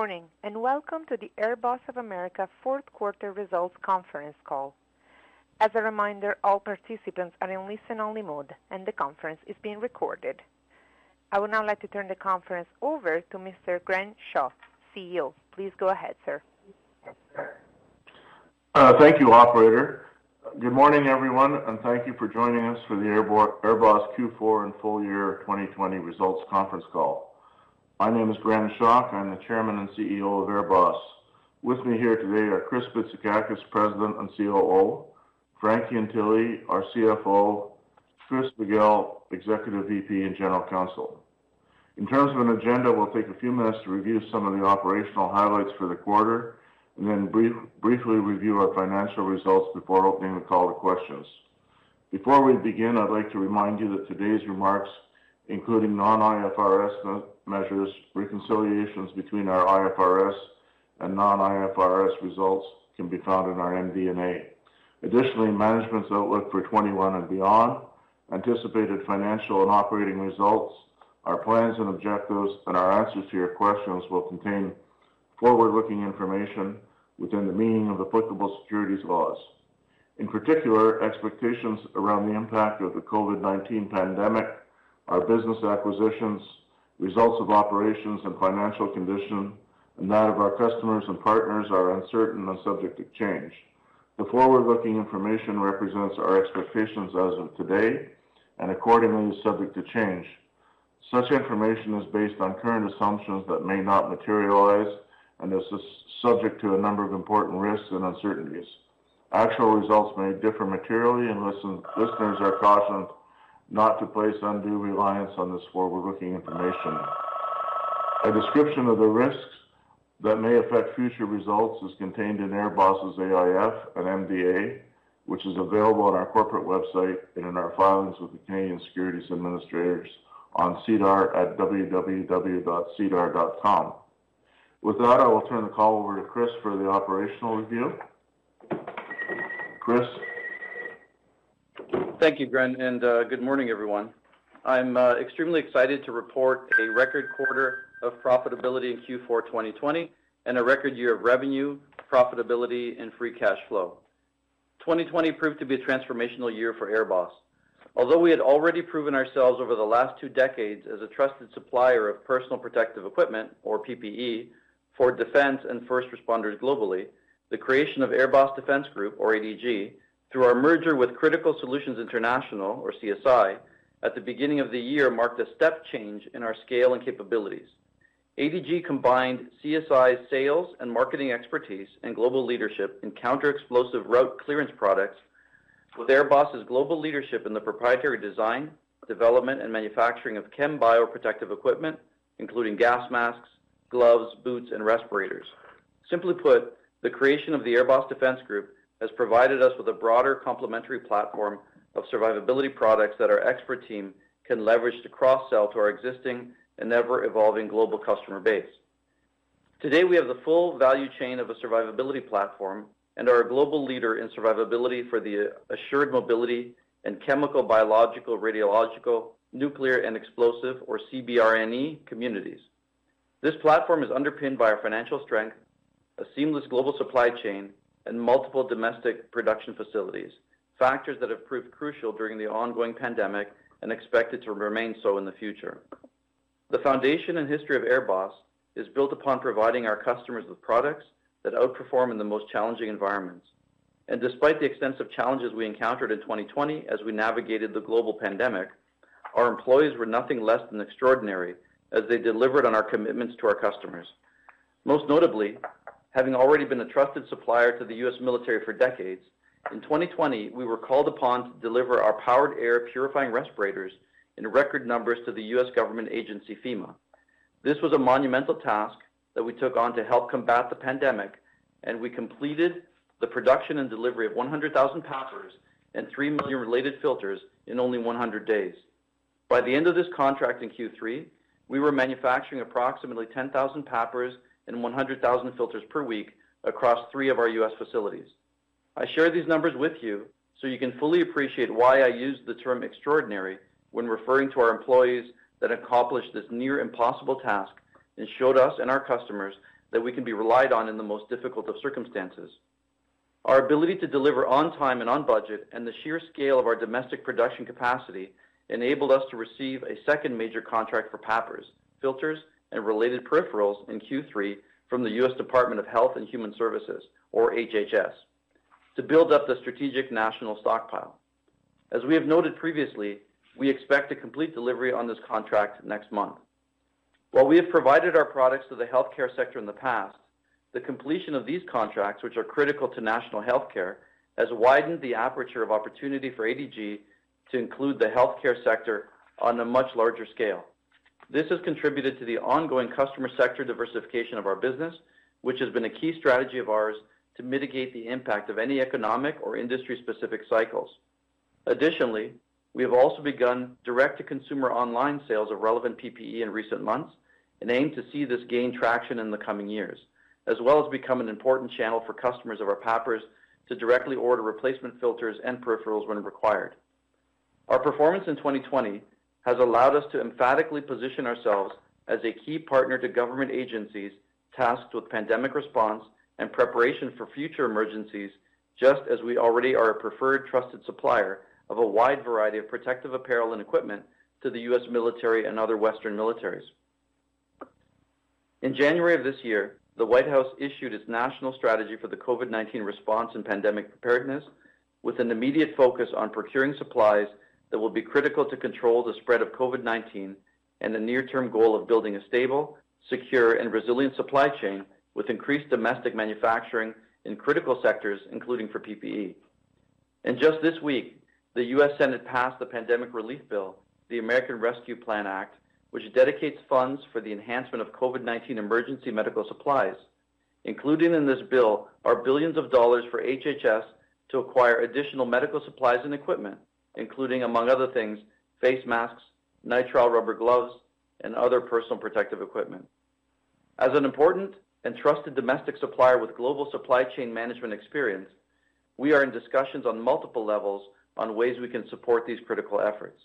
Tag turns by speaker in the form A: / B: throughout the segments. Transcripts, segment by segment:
A: Morning, and welcome to the AirBoss of America fourth quarter results conference call. As a reminder, all participants are in listen-only mode, and the conference is being recorded. I would now like to turn the conference over to Mr. Gren Shaw, CEO. Please go ahead, sir.
B: Uh, thank you, operator. Good morning, everyone, and thank you for joining us for the AirBoss Q4 and full year 2020 results conference call. My name is Gren Schoch. I'm the Chairman and CEO of AirBoss. With me here today are Chris Bitsakakis, President and COO, Frank Ientile, our CFO, Chris Figel, Executive VP and General Counsel. In terms of an agenda, we'll take a few minutes to review some of the operational highlights for the quarter and then briefly review our financial results before opening the call to questions. Before we begin, I'd like to remind you that today's remarks, including non-IFRS measures, reconciliations between our IFRS and non-IFRS results can be found in our MD&A. Additionally, management's outlook for 2021 and beyond, anticipated financial and operating results, our plans and objectives, and our answers to your questions will contain forward-looking information within the meaning of applicable securities laws. In particular, expectations around the impact of the COVID-19 pandemic, our business acquisitions, results of operations and financial condition, and that of our customers and partners are uncertain and subject to change. The forward-looking information represents our expectations as of today and accordingly is subject to change. Such information is based on current assumptions that may not materialize and is subject to a number of important risks and uncertainties. Actual results may differ materially, and listeners are cautioned not to place undue reliance on this forward-looking information. A description of the risks that may affect future results is contained in AirBoss's AIF and MD&A, which is available on our corporate website and in our filings with the Canadian Securities Administrators on SEDAR at www.sedar.com. With that, I will turn the call over to Chris for the operational review. Chris?
C: Thank you, Gren, and uh, good morning, everyone. I'm uh, extremely excited to report a record quarter of profitability in Q4 2020 and a record year of revenue, profitability, and free cash flow. 2020 proved to be a transformational year for AirBoss. Although we had already proven ourselves over the last two decades as a trusted supplier of personal protective equipment, or PPE, for defense and first responders globally, the creation of AirBoss Defense Group, or ADG, through our merger with Critical Solutions International, or CSI, at the beginning of the year marked a step change in our scale and capabilities. ADG combined CSI's sales and marketing expertise and global leadership in counter-explosive route clearance products with AirBoss's global leadership in the proprietary design, development, and manufacturing of chem-bio protective equipment, including gas masks, gloves, boots, and respirators. Simply put, the creation of the AirBoss Defense Group has provided us with a broader complementary platform of survivability products that our expert team can leverage to cross-sell to our existing and ever-evolving global customer base. Today, we have the full value chain of a survivability platform and are a global leader in survivability for the assured mobility and chemical, biological, radiological, nuclear, and explosive, or CBRNE, communities. This platform is underpinned by our financial strength, a seamless global supply chain, and multiple domestic production facilities, factors that have proved crucial during the ongoing pandemic and expected to remain so in the future. The foundation and history of AirBoss is built upon providing our customers with products that outperform in the most challenging environments. And despite the extensive challenges we encountered in 2020 as we navigated the global pandemic, our employees were nothing less than extraordinary as they delivered on our commitments to our customers. Most notably, having already been a trusted supplier to the U.S. military for decades, in 2020, we were called upon to deliver our powered air purifying respirators in record numbers to the U.S. government agency, FEMA. This was a monumental task that we took on to help combat the pandemic, and we completed the production and delivery of 100,000 PAPRs and 3 million related filters in only 100 days. By the end of this contract in Q3, we were manufacturing approximately 10,000 PAPRs and 100,000 filters per week across three of our U.S. facilities. I share these numbers with you so you can fully appreciate why I use the term extraordinary when referring to our employees that accomplished this near impossible task and showed us and our customers that we can be relied on in the most difficult of circumstances. Our ability to deliver on time and on budget and the sheer scale of our domestic production capacity enabled us to receive a second major contract for PAPRs, filters, and related peripherals in Q3 from the U.S. Department of Health and Human Services, or HHS, to build up the strategic national stockpile. As we have noted previously, we expect to complete delivery on this contract next month. While we have provided our products to the healthcare sector in the past, the completion of these contracts, which are critical to national healthcare, has widened the aperture of opportunity for ADG to include the healthcare sector on a much larger scale. This has contributed to the ongoing customer sector diversification of our business, which has been a key strategy of ours to mitigate the impact of any economic or industry-specific cycles. Additionally, we have also begun direct-to-consumer online sales of relevant PPE in recent months and aim to see this gain traction in the coming years, as well as become an important channel for customers of our PAPRs to directly order replacement filters and peripherals when required. Our performance in 2020 has allowed us to emphatically position ourselves as a key partner to government agencies tasked with pandemic response and preparation for future emergencies, just as we already are a preferred trusted supplier of a wide variety of protective apparel and equipment to the U.S. military and other Western militaries. In January of this year, the White House issued its national strategy for the COVID-19 response and pandemic preparedness with an immediate focus on procuring supplies that will be critical to control the spread of COVID-19 and the near-term goal of building a stable, secure, and resilient supply chain with increased domestic manufacturing in critical sectors, including for PPE. And just this week, the U.S. Senate passed the pandemic relief bill, the American Rescue Plan Act, which dedicates funds for the enhancement of COVID-19 emergency medical supplies. Included in this bill are billions of dollars for HHS to acquire additional medical supplies and equipment, including, among other things, face masks, nitrile rubber gloves, and other personal protective equipment. As an important and trusted domestic supplier with global supply chain management experience, we are in discussions on multiple levels on ways we can support these critical efforts.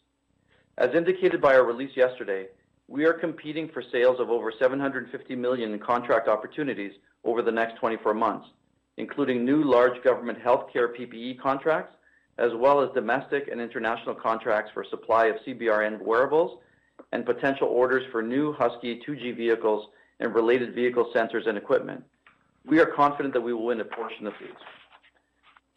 C: As indicated by our release yesterday, we are competing for sales of over 750 million in contract opportunities over the next 24 months, including new large government healthcare PPE contracts, as well as domestic and international contracts for supply of CBRN wearables and potential orders for new Husky 2G vehicles and related vehicle sensors and equipment. We are confident that we will win a portion of these.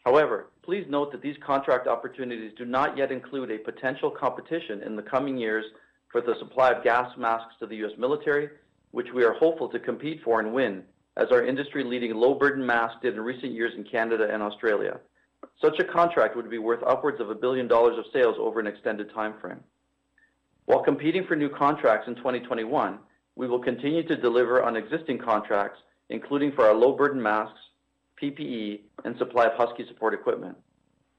C: However, please note that these contract opportunities do not yet include a potential competition in the coming years for the supply of gas masks to the U.S. military, which we are hopeful to compete for and win, as our industry-leading low-burden mask did in recent years in Canada and Australia. Such a contract would be worth upwards of a billion dollars of sales over an extended time frame. While competing for new contracts in 2021, we will continue to deliver on existing contracts, including for our low-burden masks, PPE, and supply of Husky support equipment.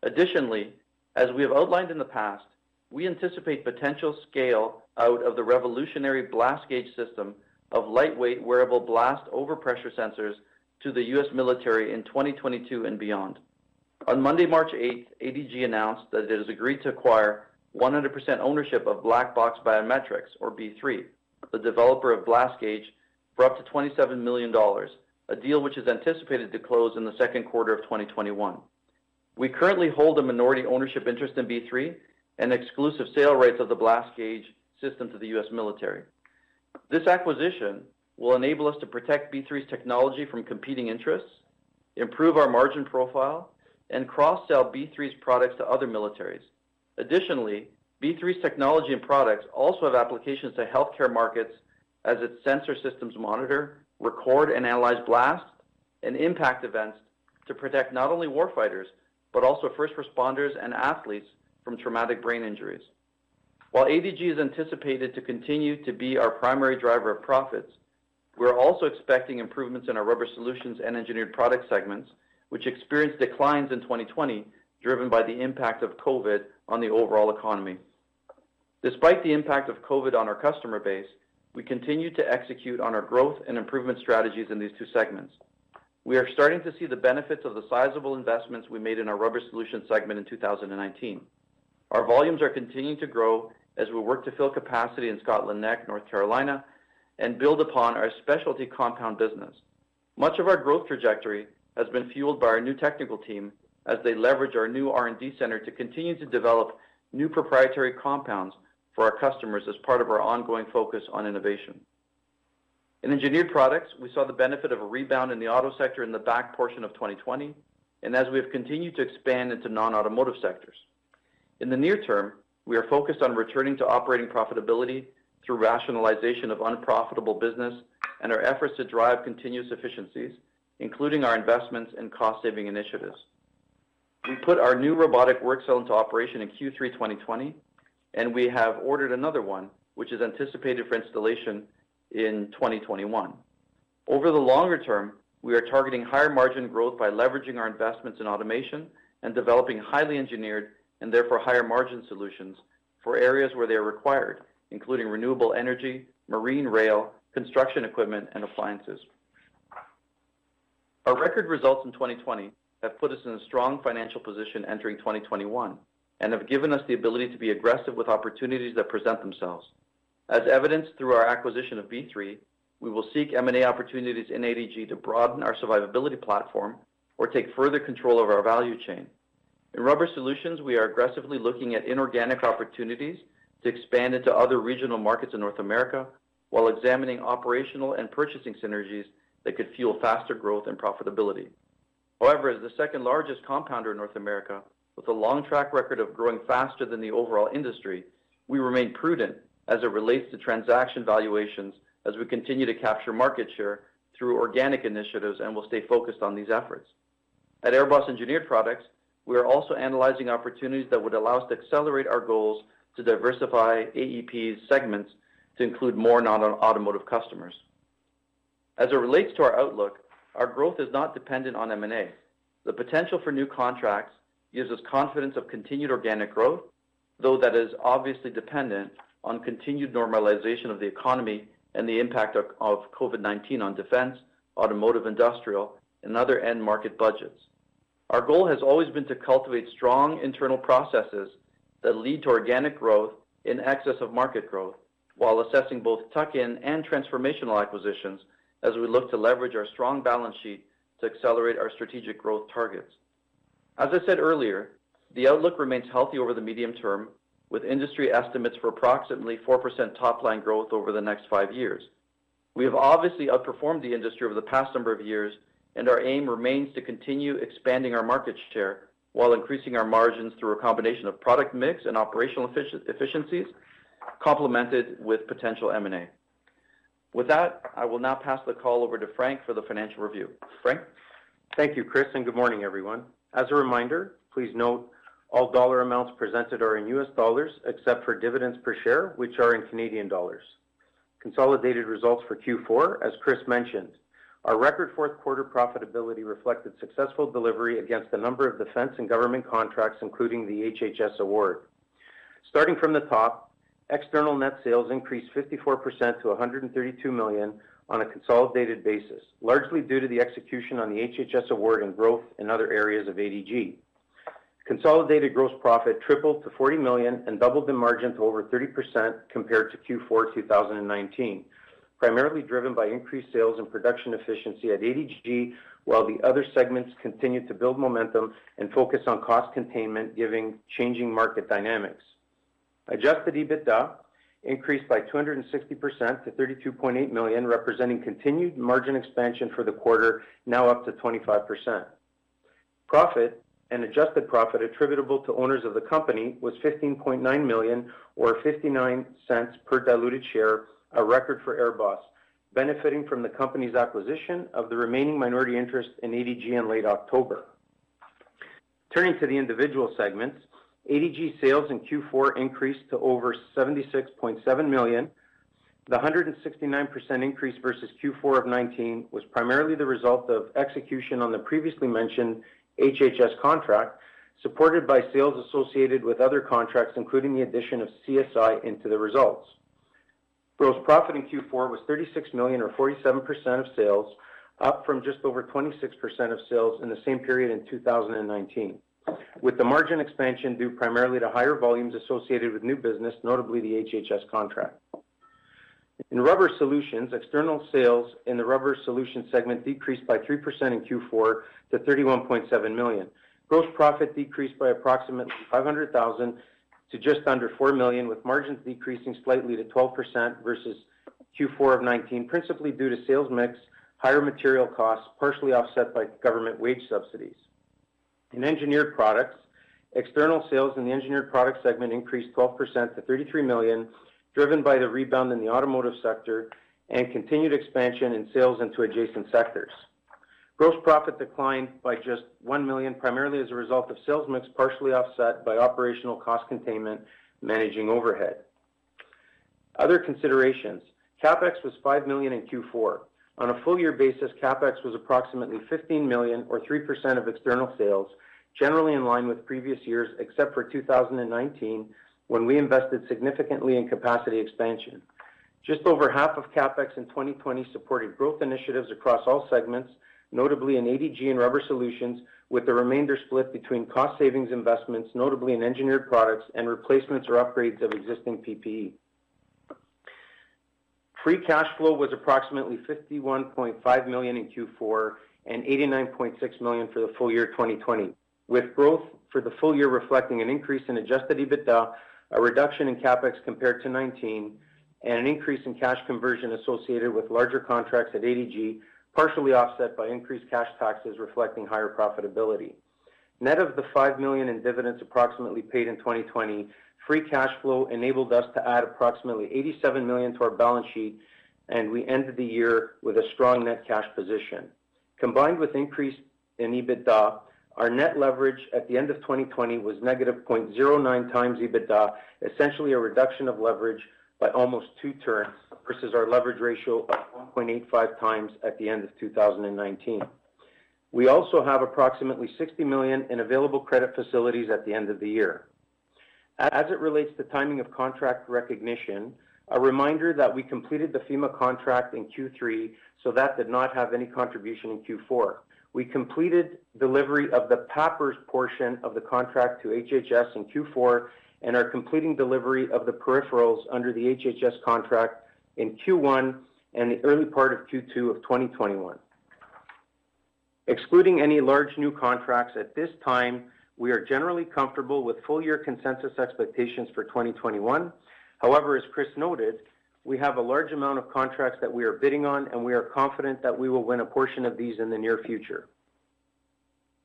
C: Additionally, as we have outlined in the past, we anticipate potential scale out of the revolutionary blast gauge system of lightweight wearable blast overpressure sensors to the U.S. military in 2022 and beyond. On Monday, March 8th, ADG announced that it has agreed to acquire 100% ownership of Black Box Biometrics, or B3, the developer of Blast Gauge, for up to $27 million, a deal which is anticipated to close in the second quarter of 2021. We currently hold a minority ownership interest in B3 and exclusive sale rights of the Blast Gauge system to the U.S. military. This acquisition will enable us to protect B3's technology from competing interests, improve our margin profile, and cross-sell B3's products to other militaries. Additionally, B3's technology and products also have applications to healthcare markets as its sensor systems monitor, record and analyze blast and impact events to protect not only warfighters, but also first responders and athletes from traumatic brain injuries. While ADG is anticipated to continue to be our primary driver of profits, We're also expecting improvements in our Rubber Solutions and Engineered Products segments, which experienced declines in 2020, driven by the impact of COVID on the overall economy. Despite the impact of COVID on our customer base, we continue to execute on our growth and improvement strategies in these two segments. We are starting to see the benefits of the sizable investments we made in our Rubber Solutions segment in 2019. Our volumes are continuing to grow as we work to fill capacity in Scotland Neck, North Carolina, and build upon our specialty compound business. Much of our growth trajectory has been fueled by our new technical team as they leverage our new R&D center to continue to develop new proprietary compounds for our customers as part of our ongoing focus on innovation. In Engineered Products, we saw the benefit of a rebound in the auto sector in the back portion of 2020, and as we have continued to expand into non-automotive sectors. In the near term, we are focused on returning to operating profitability through rationalization of unprofitable business and our efforts to drive continuous efficiencies, including our investments in cost-saving initiatives. We put our new robotic work cell into operation in Q3 2020, and we have ordered another one, which is anticipated for installation in 2021. Over the longer term, we are targeting higher margin growth by leveraging our investments in automation and developing highly engineered and therefore higher margin solutions for areas where they are required, including renewable energy, marine rail, construction equipment, and appliances. Our record results in 2020 have put us in a strong financial position entering 2021 and have given us the ability to be aggressive with opportunities that present themselves. As evidenced through our acquisition of B3, we will seek M&A opportunities in ADG to broaden our survivability platform or take further control of our value chain. In Rubber Solutions, we are aggressively looking at inorganic opportunities to expand into other regional markets in North America while examining operational and purchasing synergies that could fuel faster growth and profitability. However, as the second-largest compounder in North America, with a long track record of growing faster than the overall industry, we remain prudent as it relates to transaction valuations as we continue to capture market share through organic initiatives and will stay focused on these efforts. At AirBoss Engineered Products, we are also analyzing opportunities that would allow us to accelerate our goals to diversify AEP's segments to include more non-automotive customers. As it relates to our outlook, our growth is not dependent on M&A. The potential for new contracts gives us confidence of continued organic growth, though that is obviously dependent on continued normalization of the economy and the impact of COVID-19 on defense, automotive, industrial, and other end market budgets. Our goal has always been to cultivate strong internal processes that lead to organic growth in excess of market growth, while assessing both tuck-in and transformational acquisitions as we look to leverage our strong balance sheet to accelerate our strategic growth targets. As I said earlier, the outlook remains healthy over the medium term, with industry estimates for approximately 4% top-line growth over the next five years. We have obviously outperformed the industry over the past number of years, and our aim remains to continue expanding our market share while increasing our margins through a combination of product mix and operational efficiencies, complemented with potential M&A. With that, I will now pass the call over to Frank for the financial review. Frank?
D: Thank you, Chris, and good morning, everyone. As a reminder, please note all dollar amounts presented are in US dollars, except for dividends per share, which are in Canadian dollars. Consolidated results for Q4, as Chris mentioned, our record fourth quarter profitability reflected successful delivery against a number of defense and government contracts, including the HHS award. Starting from the top, external net sales increased 54% to 132 million on a consolidated basis, largely due to the execution on the HHS award and growth in other areas of ADG. Consolidated gross profit tripled to 40 million and doubled the margin to over 30% compared to Q4 2019, primarily driven by increased sales and production efficiency at ADG, while the other segments continued to build momentum and focus on cost containment, given changing market dynamics. Adjusted EBITDA increased by 260% to 32.8 million, representing continued margin expansion for the quarter, now up to 25%. Profit and adjusted profit attributable to owners of the company was 15.9 million or 0.59 per diluted share, a record for AirBoss, benefiting from the company's acquisition of the remaining minority interest in ADG in late October. Turning to the individual segments, ADG sales in Q4 increased to over 76.7 million, The 169% increase versus Q4 of 19 was primarily the result of execution on the previously mentioned HHS contract, supported by sales associated with other contracts, including the addition of CSI into the results. Gross profit in Q4 was 36 million or 47% of sales, up from just over 26% of sales in the same period in 2019, with the margin expansion due primarily to higher volumes associated with new business, notably the HHS contract. In Rubber Solutions, external sales in the Rubber Solutions segment decreased by 3% in Q4 to 31.7 million. Gross profit decreased by approximately 500,000 to just under 4 million, with margins decreasing slightly to 12% versus Q4 of 19, principally due to sales mix, higher material costs, partially offset by government wage subsidies. In Engineered Products, external sales in the Engineered Products segment increased 12% to 33 million, driven by the rebound in the automotive sector and continued expansion in sales into adjacent sectors. Gross profit declined by just 1 million, primarily as a result of sales mix, partially offset by operational cost containment, managing overhead. Other considerations. CapEx was 5 million in Q4. On a full year basis, CapEx was approximately 15 million or 3% of external sales, generally in line with previous years, except for 2019, when we invested significantly in capacity expansion. Just over half of CapEx in 2020 supported growth initiatives across all segments, notably in ADG and Rubber Solutions, with the remainder split between cost savings investments, notably in Engineered Products and replacements or upgrades of existing PPE. Free cash flow was approximately 51.5 million in Q4 and 89.6 million for the full year 2020, with growth for the full year reflecting an increase in adjusted EBITDA, a reduction in CapEx compared to 2019, and an increase in cash conversion associated with larger contracts at ADG, partially offset by increased cash taxes reflecting higher profitability. Net of the 5 million in dividends approximately paid in 2020, free cash flow enabled us to add approximately 87 million to our balance sheet, and we ended the year with a strong net cash position. Combined with increase in EBITDA, our net leverage at the end of 2020 was negative 0.09 times EBITDA, essentially a reduction of leverage by almost two turns versus our leverage ratio of 1.85 times at the end of 2019. We also have approximately 60 million in available credit facilities at the end of the year. As it relates to timing of contract recognition, a reminder that we completed the FEMA contract in Q3, so that did not have any contribution in Q4. We completed delivery of the PAPRs portion of the contract to HHS in Q4 and are completing delivery of the peripherals under the HHS contract in Q1 and the early part of Q2 of 2021. Excluding any large new contracts at this time, we are generally comfortable with full year consensus expectations for 2021. However, as Chris noted, we have a large amount of contracts that we are bidding on, and we are confident that we will win a portion of these in the near future.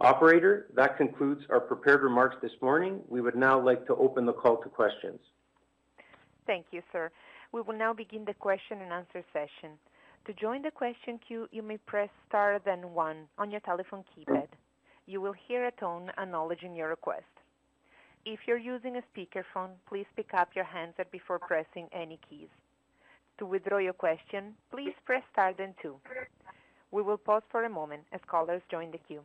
D: Operator, that concludes our prepared remarks this morning. We would now like to open the call to questions.
A: Thank you, sir. We will now begin the question and answer session. To join the question queue, you may press star then one on your telephone keypad. You will hear a tone acknowledging your request. If you're using a speakerphone, please pick up your handset before pressing any keys. To withdraw your question, please press star then two. We will pause for a moment as callers join the queue.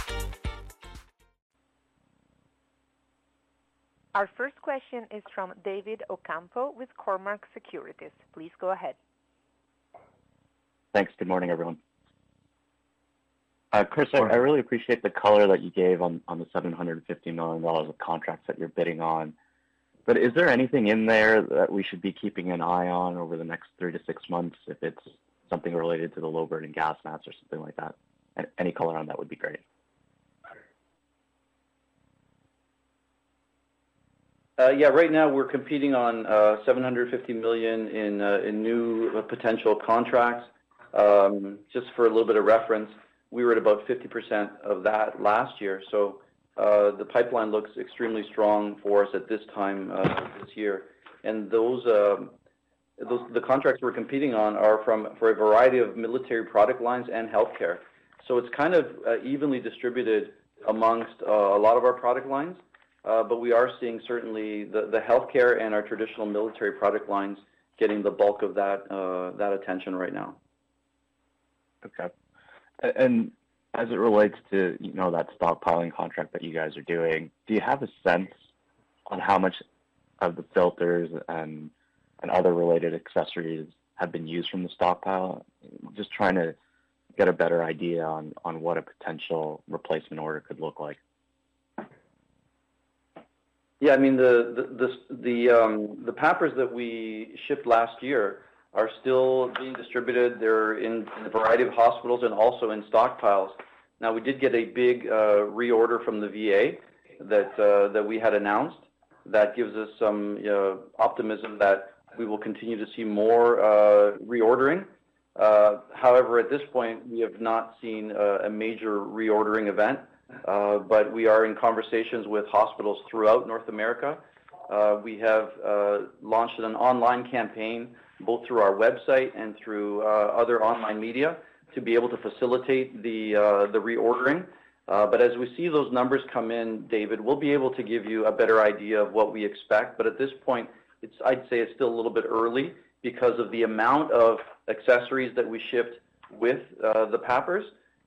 A: Our first question is from David Ocampo with Cormark Securities. Please go ahead.
E: Thanks. Good morning, everyone. Uh, Chris, I, I really appreciate the color that you gave on, on the $750 million of contracts that you're bidding on. But is there anything in there that we should be keeping an eye on over the next three to six months if it's something related to the low burden gas masks or something like that? Any color on that would be great.
C: Uh, yeah, right now we're competing on uh, $750 million in uh, new potential contracts. Um, just for a little bit of reference, we were at about 50% of that last year. So uh the pipeline looks extremely strong for us at this time this year. And um, the contracts we're competing on are from for a variety of military product lines and healthcare. So it's kind of evenly distributed amongst a lot of our product lines. Uh, but we are seeing certainly the healthcare and our traditional military product lines getting the bulk of that uh, attention right now.
E: Okay. And as it relates to, you know, that stockpiling contract that you guys are doing, do you have a sense on how much of the filters and other related accessories have been used from the stockpile? Just trying to get a better idea on what a potential replacement order could look like.
C: Yeah, I mean, the um, PAPRs that we shipped last year are still being distributed. They're in a variety of hospitals and also in stockpiles. Now, we did get a big uh, reorder from the VA that uh that we had announced. That gives us some optimism that we will continue to see more uh, reordering. Uh, however, at this point, we have not seen a major reordering event. Uh, we are in conversations with hospitals throughout North America. Uh, we have uh, launched an online campaign, both through our website and through other online media, to be able to facilitate the the reordering. But as we see those numbers come in, David, we'll be able to give you a better idea of what we expect. But at this point, it's, I'd say it's still a little bit early because of the amount of accessories that we shipped with the PAPRs.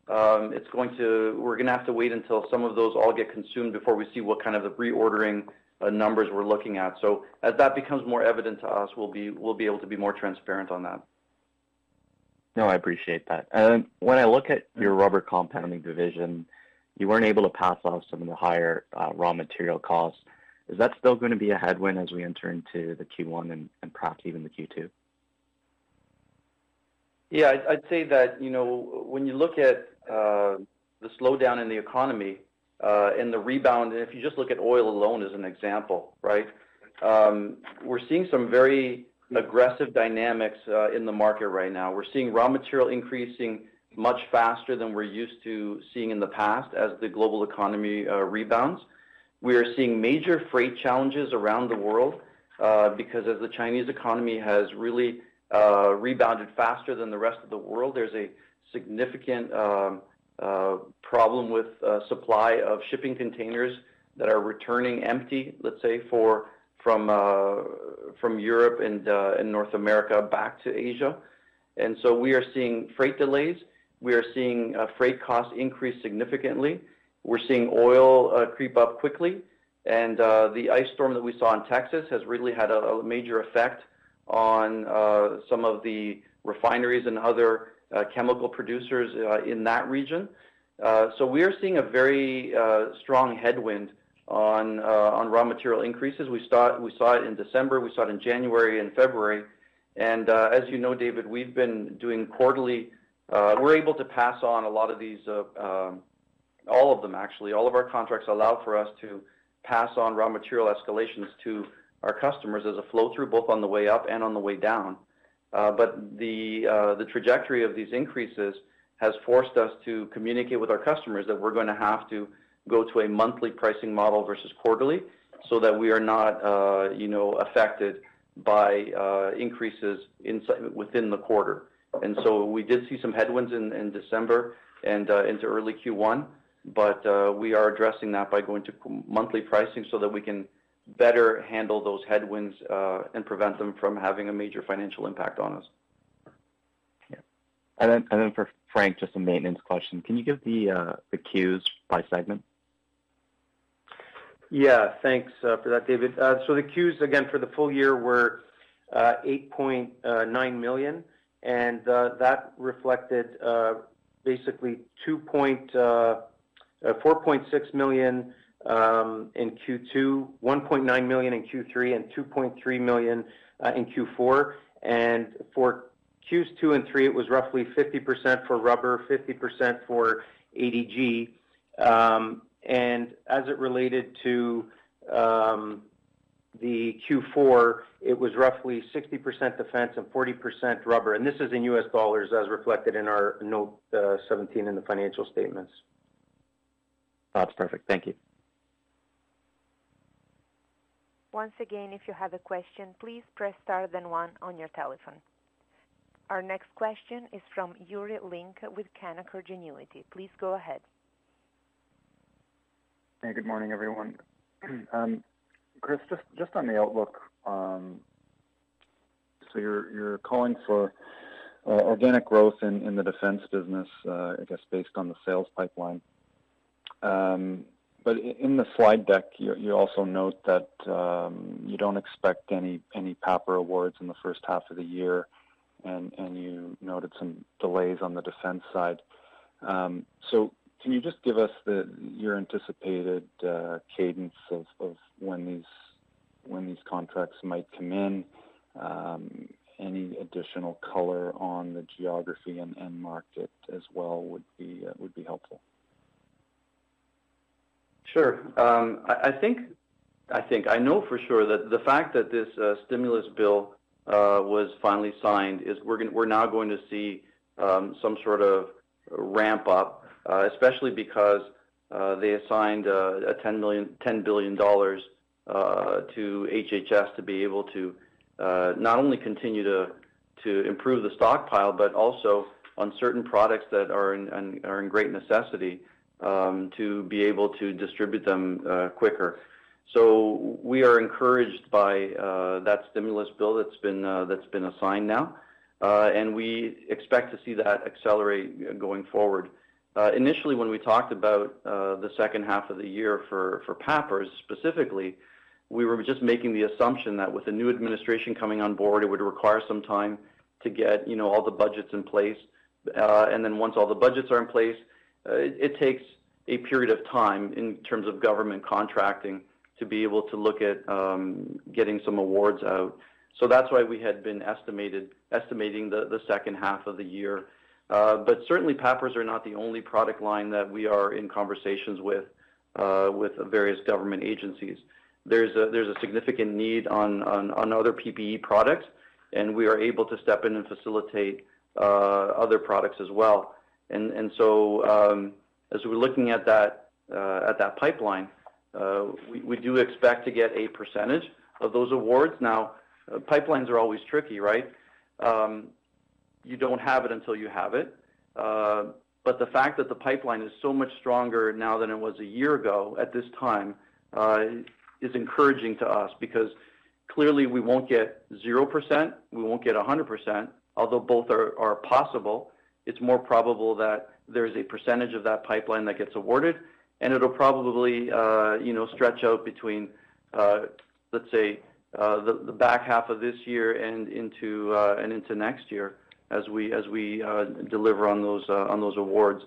C: Um, we're gonna have to wait until some of those all get consumed before we see what kind of the reordering uh, numbers we're looking at. So as that becomes more evident to us, we'll be we'll be able to be more transparent on that.
E: No, I appreciate that. When I look at your rubber compounding division, you weren't able to pass off some of the higher uh, raw material costs. Is that still gonna be a headwind as we enter into the Q1 and perhaps even the Q2?
C: Yeah, I'd say that, you know, when you look at Uh, the slowdown in the economy uh, and the rebound, and if you just look at oil alone as an example, right? Um, we're seeing some very aggressive dynamics uh, in the market right now. We're seeing raw material increasing much faster than we're used to seeing in the past as the global economy rebounds. We are seeing major freight challenges around the world because as the Chinese economy has really rebounded faster than the rest of the world, there's a significant um, uh, problem with uh, supply of shipping containers that are returning empty, let's say, for from uh, from Europe and North America back to Asia. And so we are seeing freight delays. We are seeing freight costs increase significantly. We're seeing oil creep up quickly. And the ice storm that we saw in Texas has really had a major effect on some of the refineries and other Uh, chemical producers uh, in that region. Uh, so we are seeing a very strong headwind on raw material increases. We saw it in December, we saw it in January and February. And as you know, David, we've been doing quarterly. We're able to pass on a lot of these, um, all of them, actually. All of our contracts allow for us to pass on raw material escalations to our customers as a flow-through, both on the way up and on the way down. Uh, but uh, the trajectory of these increases has forced us to communicate with our customers that we're gonna have to go to a monthly pricing model versus quarterly so that we are not, uh, you know, affected by increases within the quarter. And so we did see some headwinds in December and into early Q1, but we are addressing that by going to monthly pricing so that we can better handle those headwinds uh, and prevent them from having a major financial impact on us.
E: Yeah. And then for Frank, just a maintenance question. Can you give the uh, CEWS by segment?
D: Yeah. Thanks uh, for that, David. So the CEWS, again, for the full year were 8.9 million, and that reflected basically 4.6 million in Q2, 1.9 million in Q3, and 2.3 million in Q4. For Q2 and Q3, it was roughly 50% for rubber, 50% for ADG. Um and as it related to the Q4, it was roughly 60% defense and 40% rubber. And this is in U.S. dollars as reflected in our note uh, 17 in the financial statements.
E: That's perfect. Thank you.
A: Once again, if you have a question, please press star then one on your telephone. Our next question is from Yuri Lynk with Canaccord Genuity. Please go ahead.
F: Hey, good morning, everyone. Um, Chris, just on the outlook, um, so you're calling for uh, organic growth in, the defense business, uh, I guess based on the sales pipeline. But in the slide deck, you, you also note that um, you don't expect any any PAPR awards in the first half of the year, and and you noted some delays on the defense side. Um, so can you just give us the your anticipated uh, cadence of, of when these when these contracts might come in? Um, any additional color on the geography and end market as well would be uh, would be helpful.
C: Sure. Um, I, I, think, I think, I know for sure that the fact that this uh, stimulus bill uh, was finally signed is we're going we're now going to see um, some sort of ramp up, uh, especially because uh, they assigned uh, a 10 million, 10 billion dollars uh, to HHS to be able to not only continue to to improve the stockpile, but also on certain products that are in, are in great necessity um, to be able to distribute them uh, quicker. So we are encouraged by uh, that stimulus bill that's been uh, that's been assigned now, uh, and we expect to see that accelerate going forward. Uh, initially, when we talked about uh, the second half of the year for for PAPRs specifically, we were just making the assumption that with a new administration coming on board, it would require some time to get you know all the budgets in place, and then once all the budgets are in place, it, it takes a period of time in terms of government contracting to be able to look at um, getting some awards out. So that's why we had been estimated estimating the, the second half of the year. Uh, but certainly PAPRs are not the only product line that we are in conversations with uh, with various government agencies. There's a, there's a significant need on, on, on other PPE products, and we are able to step in and facilitate uh, other products as well. And, so um, as we're looking at that uh, at that pipeline, uh, we, do expect to get a percentage of those awards. Now, uh, pipelines are always tricky, right? Um, you don't have it until you have it. But the fact that the pipeline is so much stronger now than it was a year ago at this time is encouraging to us because clearly we won't get 0%, we won't get 100%, although both are possible. It's more probable that there's a percentage of that pipeline that gets awarded, and it'll probably, uh, you know, stretch out between, uh, let's say, uh, the, the back half of this year and into and into next year as we as we deliver on those on those awards.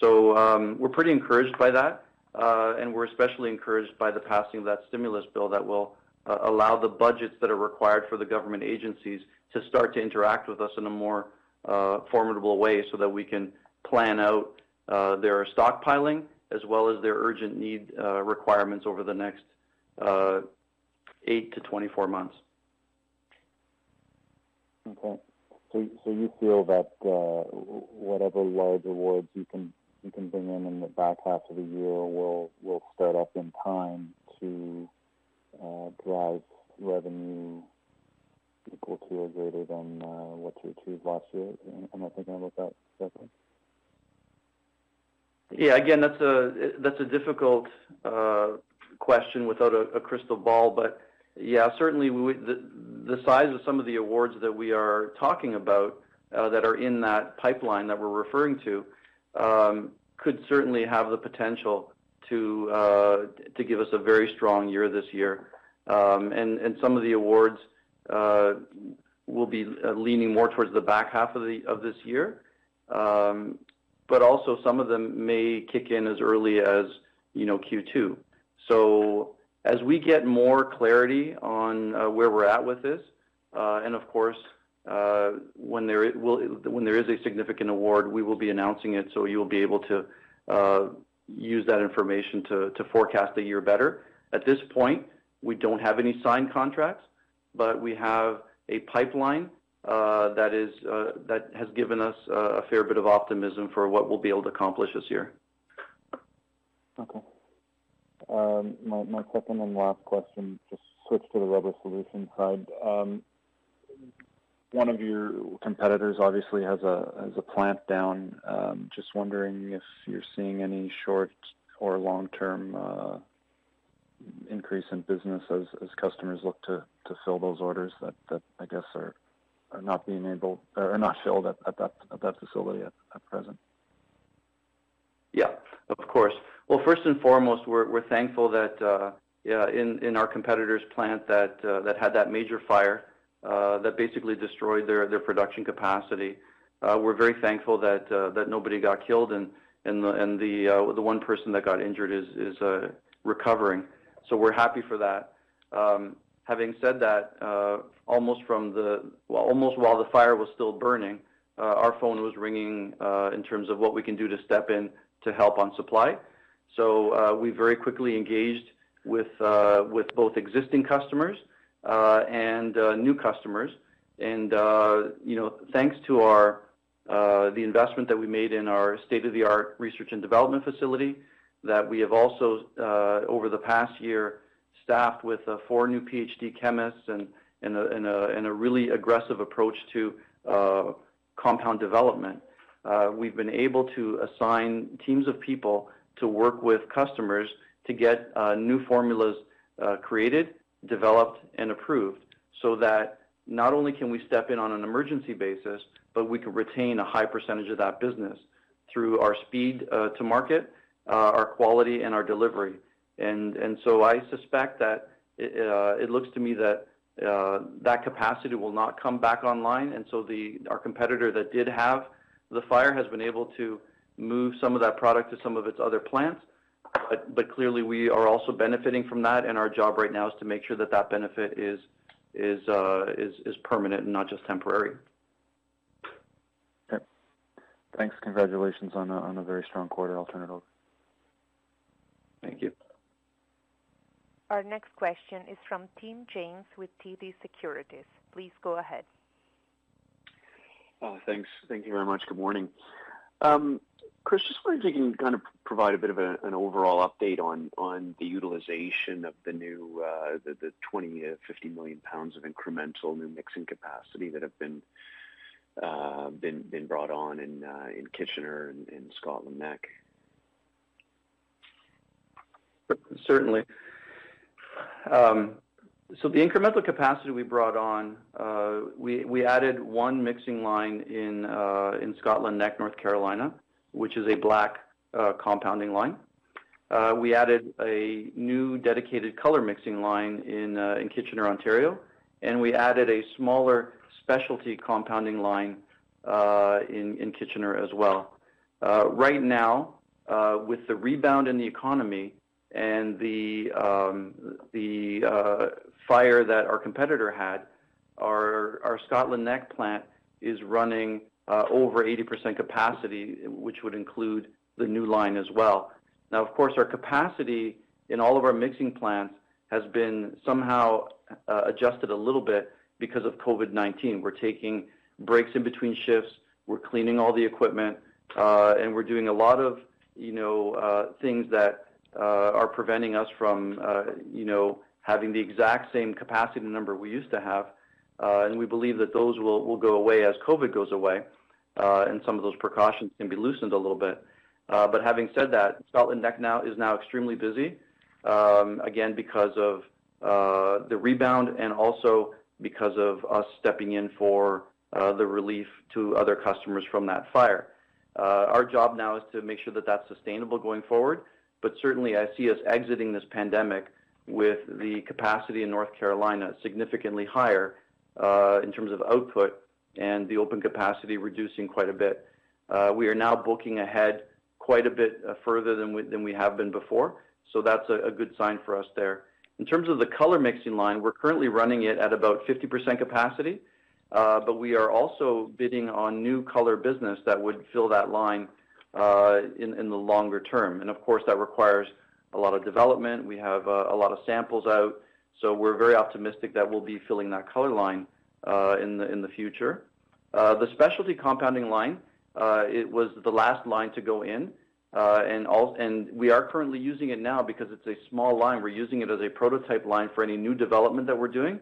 C: So um, we're pretty encouraged by that, and we're especially encouraged by the passing of that stimulus bill that will allow the budgets that are required for the government agencies to start to interact with us in a more uh, formidable way so that we can plan out uh, their stockpiling as well as their urgent need uh, requirements over the next uh, 8 to 24 months.
F: Okay. So, so you feel that uh, whatever large awards you can you can bring in in the back half of the year will will start up in time to uh, drive equal to or greater than uh, what you achieved last year. Am I thinking about that correctly?
C: Yeah, again, that's a that's a difficult uh, question without a, a, crystal ball, but yeah, certainly we, the the size of some of the awards that we are talking about uh, that are in that pipeline that we're referring to um, could certainly have the potential to uh, to give us a very strong year this year, um, and and some of the awards will be uh, leaning more towards the back half of this year. Um, but also some of them may kick in as early as you know Q2. So as we get more clarity on uh, where we're at with this, uh, and of course, uh, when there is a significant award, we will be announcing it, so you'll be able to uh, use that information to forecast the year better. At this point, we don't have any signed contracts, but we have a pipeline that is that has given us a fair bit of optimism for what we'll be able to accomplish this year.
F: Okay. Um, my, second and last question, just switch to the rubber solution side. Um, one of your competitors obviously has a has a plant down. Um, just wondering if you're seeing any short or long term uh, increase in business as, as customers look to, to fill those orders that, that I guess are are not being able or not filled at, at that at that facility at, at present.
C: Yeah, of course. Well, first and foremost, we're we're thankful that uh, yeah, in in our competitor's plant that uh, that had that major fire uh, that basically destroyed their their production capacity. Uh, we're very thankful that uh, that nobody got killed and and the and the uh, the one person that got injured is is recovering. So we're happy for that. Um, having said that, uh, almost from the well, almost while the fire was still burning, uh, our phone was ringing uh, in terms of what we can do to step in to help on supply. So uh, we very quickly engaged with uh, with both existing customers uh, and new customers, and you know, thanks to our the investment that we made in our state-of-the-art research and development facility, that we have also uh, over the past year staffed with uh, four new PhD chemists and a, really aggressive approach to uh, compound development. We've been able to assign teams of people to work with customers to get new formulas created, developed, and approved so that not only can we step in on an emergency basis, but we can retain a high percentage of that business through our speed to market, our quality, and our delivery. And, and so I suspect that it, uh, looks to me that uh, that capacity will not come back online. And so the, our competitor that did have the fire has been able to move some of that product to some of its other plants. But, but clearly we are also benefiting from that. And our job right now is to make sure that that benefit is, is, uh, is, is permanent and not just temporary.
F: Okay. Thanks. Congratulations on a very strong quarter. I'll turn it over.
C: Thank you.
A: Our next question is from Tim James with TD Securities. Please go ahead.
G: Oh, thanks. Thank you very much. Good morning. Um, Chris, just wondering if you can kind of provide a bit of an overall update on on the utilization of the new uh, the, the 20 to 50 million pounds of incremental new mixing capacity that have been uh, been been brought on in uh, in Kitchener and in Scotland Neck.
C: Certainly. Um, so the incremental capacity we brought on, uh, we, we added one mixing line in, uh, in Scotland Neck, North Carolina, which is a black uh, compounding line. We added a new dedicated color mixing line in, in Kitchener, Ontario, and we added a smaller specialty compounding line in, in Kitchener as well. right now, with the rebound in the economy, and the um, the uh, fire that our competitor had, our our Scotland Neck plant is running uh, over 80% capacity, which would include the new line as well. Now, of course, our capacity in all of our mixing plants has been somehow uh, adjusted a little bit because of COVID-19. We're taking breaks in between shifts. We're cleaning all the equipment, uh, and we're doing a lot of you know uh, things that are preventing us from, uh, you know, having the exact same capacity number we used to have. Uh, and we believe that those will, go away as COVID goes away, and some of those precautions can be loosened a little bit. but having said that, Scotland Neck now is now extremely busy, um, again because of the rebound and also because of us stepping in for uh, the relief to other customers from that fire. Uh, our job now is to make sure that that's sustainable going forward but certainly I see us exiting this pandemic with the capacity in North Carolina significantly higher uh, in terms of output and the open capacity reducing quite a bit. Uh, we are now booking ahead quite a bit uh, further than we, than we have been before, so that's a, a good sign for us there. In terms of the color mixing line, we're currently running it at about 50% capacity, uh, but we are also bidding on new color business that would fill that line in, in the longer term. And of course, that requires a lot of development. We have uh, a lot of samples out. So we're very optimistic that we'll be filling that color line uh, in the in the future. Uh, the specialty compounding line, uh, it was the last line to go in, uh, and we are currently using it now because it's a small line. We're using it as a prototype line for any new development that we're doing,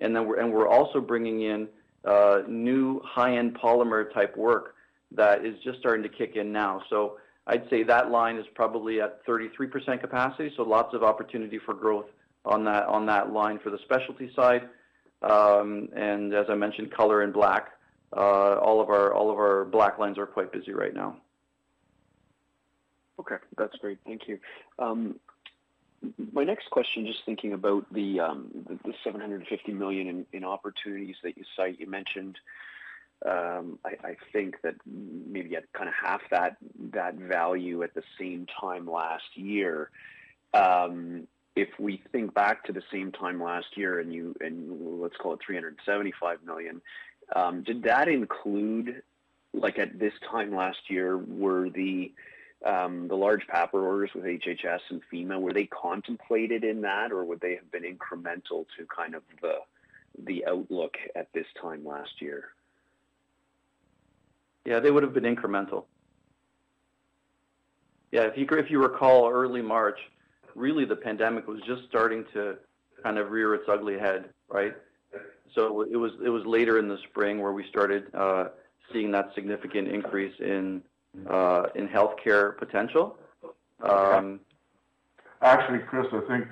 C: and then we're and we're also bringing in uh, new high-end polymer type work that is just starting to kick in now. So I'd say that line is probably at 33% capacity, so lots of opportunity for growth on that on that line for the specialty side. Um, and as I mentioned, color and black. Uh, all of our all of our black lines are quite busy right now.
G: Okay, that's great. Thank you. Um, my next question, just thinking about the um, the, the 750 million in, in opportunities that you cite. You mentioned um, I, I, think that maybe at kind of half that that value at the same time last year. Um, if we think back to the same time last year, and you and let's call it 375 million, um, did that include, like at this time last year, were the um, the large PAPR orders with HHS and FEMA were they contemplated in that, or would they have been incremental to kind of the the outlook at this time last year?
C: Yeah, they would have been incremental. Yeah, if you if you recall, early March, really the pandemic was just starting to kind of rear its ugly head, right? So it was it was later in the spring where we started uh, seeing that significant increase in uh, in healthcare potential. Um,
B: Actually, Chris, I think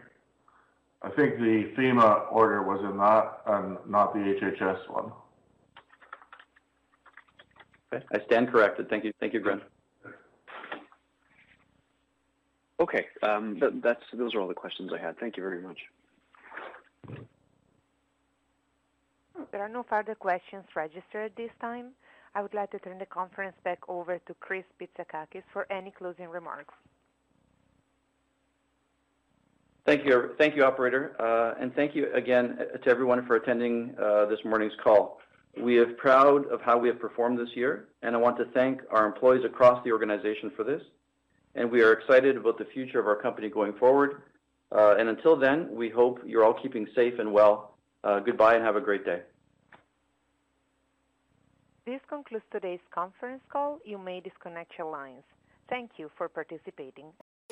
B: I think the FEMA order was in that and not the HHS one.
C: Okay, I stand corrected. Thank you. Thank you, Gren.
G: Okay, um, that, that's those are all the questions I had. Thank you very much.
A: There are no further questions registered at this time. I would like to turn the conference back over to Chris Bitsakakis for any closing remarks.
C: Thank you, thank you, operator, uh, and thank you again to everyone for attending uh, this morning's call. We are proud of how we have performed this year, and I want to thank our employees across the organization for this. And we are excited about the future of our company going forward. Uh, and until then, we hope you're all keeping safe and well. Uh, goodbye and have a great day.
A: This concludes today's conference call. You may disconnect your lines. Thank you for participating.